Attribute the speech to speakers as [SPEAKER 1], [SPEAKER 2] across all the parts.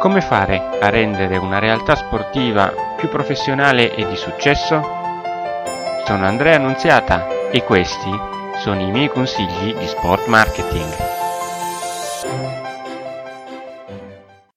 [SPEAKER 1] Come fare a rendere una realtà sportiva più professionale e di successo? Sono Andrea Annunziata e questi sono i miei consigli di sport marketing.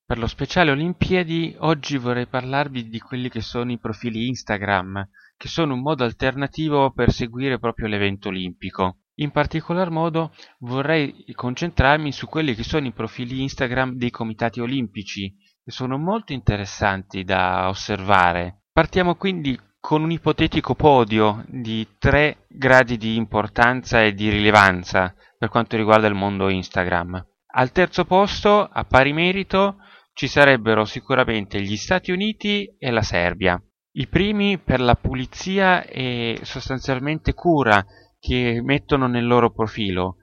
[SPEAKER 1] Per lo speciale Olimpiadi oggi vorrei parlarvi di quelli che sono i profili Instagram, che sono un modo alternativo per seguire proprio l'evento olimpico. In particolar modo vorrei concentrarmi su quelli che sono i profili Instagram dei comitati olimpici, che sono molto interessanti da osservare. Partiamo quindi con un ipotetico podio di tre gradi di importanza e di rilevanza per quanto riguarda il mondo Instagram. Al terzo posto, a pari merito, ci sarebbero sicuramente gli Stati Uniti e la Serbia. I primi per la pulizia e sostanzialmente cura che mettono nel loro profilo.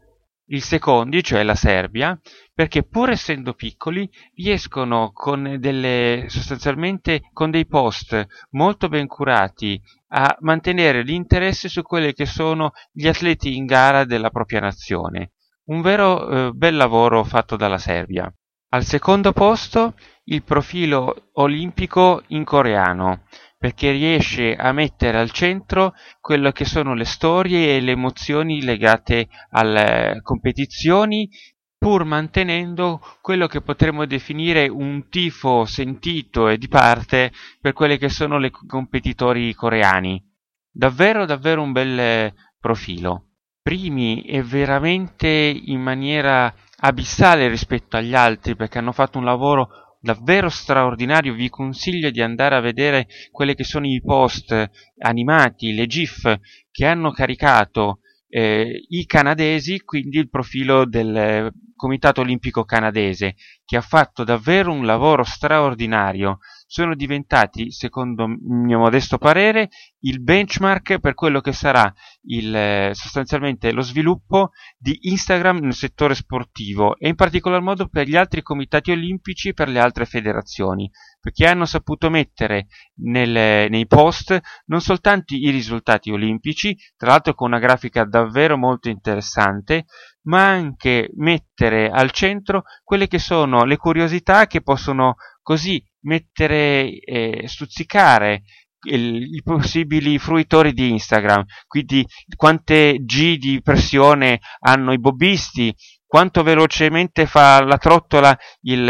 [SPEAKER 1] Il secondo, cioè la Serbia, perché pur essendo piccoli riescono con delle, sostanzialmente con dei post molto ben curati a mantenere l'interesse su quelli che sono gli atleti in gara della propria nazione. Un vero eh, bel lavoro fatto dalla Serbia. Al secondo posto il profilo olimpico in coreano, perché riesce a mettere al centro quello che sono le storie e le emozioni legate alle competizioni pur mantenendo quello che potremmo definire un tifo sentito e di parte per quelli che sono i competitori coreani. Davvero, davvero un bel profilo. Primi e veramente in maniera abissale rispetto agli altri perché hanno fatto un lavoro davvero straordinario, vi consiglio di andare a vedere quelli che sono i post animati, le GIF che hanno caricato eh, i canadesi, quindi il profilo del Comitato Olimpico Canadese, che ha fatto davvero un lavoro straordinario. Sono diventati, secondo il mio modesto parere, il benchmark per quello che sarà il, sostanzialmente lo sviluppo di Instagram nel settore sportivo e in particolar modo per gli altri comitati olimpici e per le altre federazioni perché hanno saputo mettere nel, nei post non soltanto i risultati olimpici, tra l'altro con una grafica davvero molto interessante, ma anche mettere al centro quelle che sono le curiosità che possono così mettere, eh, stuzzicare i possibili fruitori di Instagram, quindi quante G di pressione hanno i bobbisti, quanto velocemente fa la trottola il,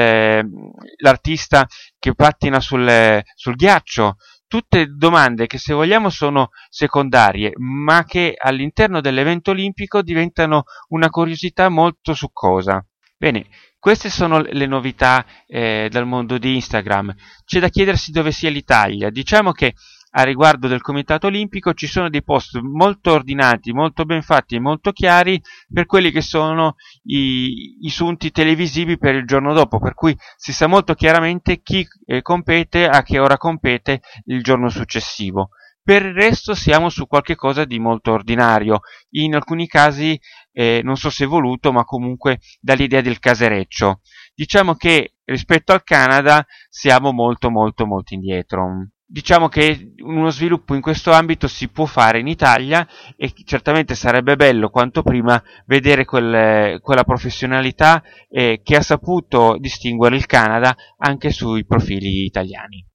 [SPEAKER 1] l'artista che pattina sul, sul ghiaccio, tutte domande che se vogliamo sono secondarie, ma che all'interno dell'evento olimpico diventano una curiosità molto succosa. Bene, queste sono le novità eh, dal mondo di Instagram. C'è da chiedersi dove sia l'Italia. Diciamo che a riguardo del Comitato Olimpico ci sono dei post molto ordinati, molto ben fatti e molto chiari per quelli che sono i, i sunti televisivi per il giorno dopo, per cui si sa molto chiaramente chi eh, compete, a che ora compete il giorno successivo. Per il resto siamo su qualcosa di molto ordinario, in alcuni casi eh, non so se voluto, ma comunque dall'idea del casereccio. Diciamo che rispetto al Canada siamo molto molto molto indietro diciamo che uno sviluppo in questo ambito si può fare in Italia e certamente sarebbe bello quanto prima vedere quelle, quella professionalità eh, che ha saputo distinguere il Canada anche sui profili italiani.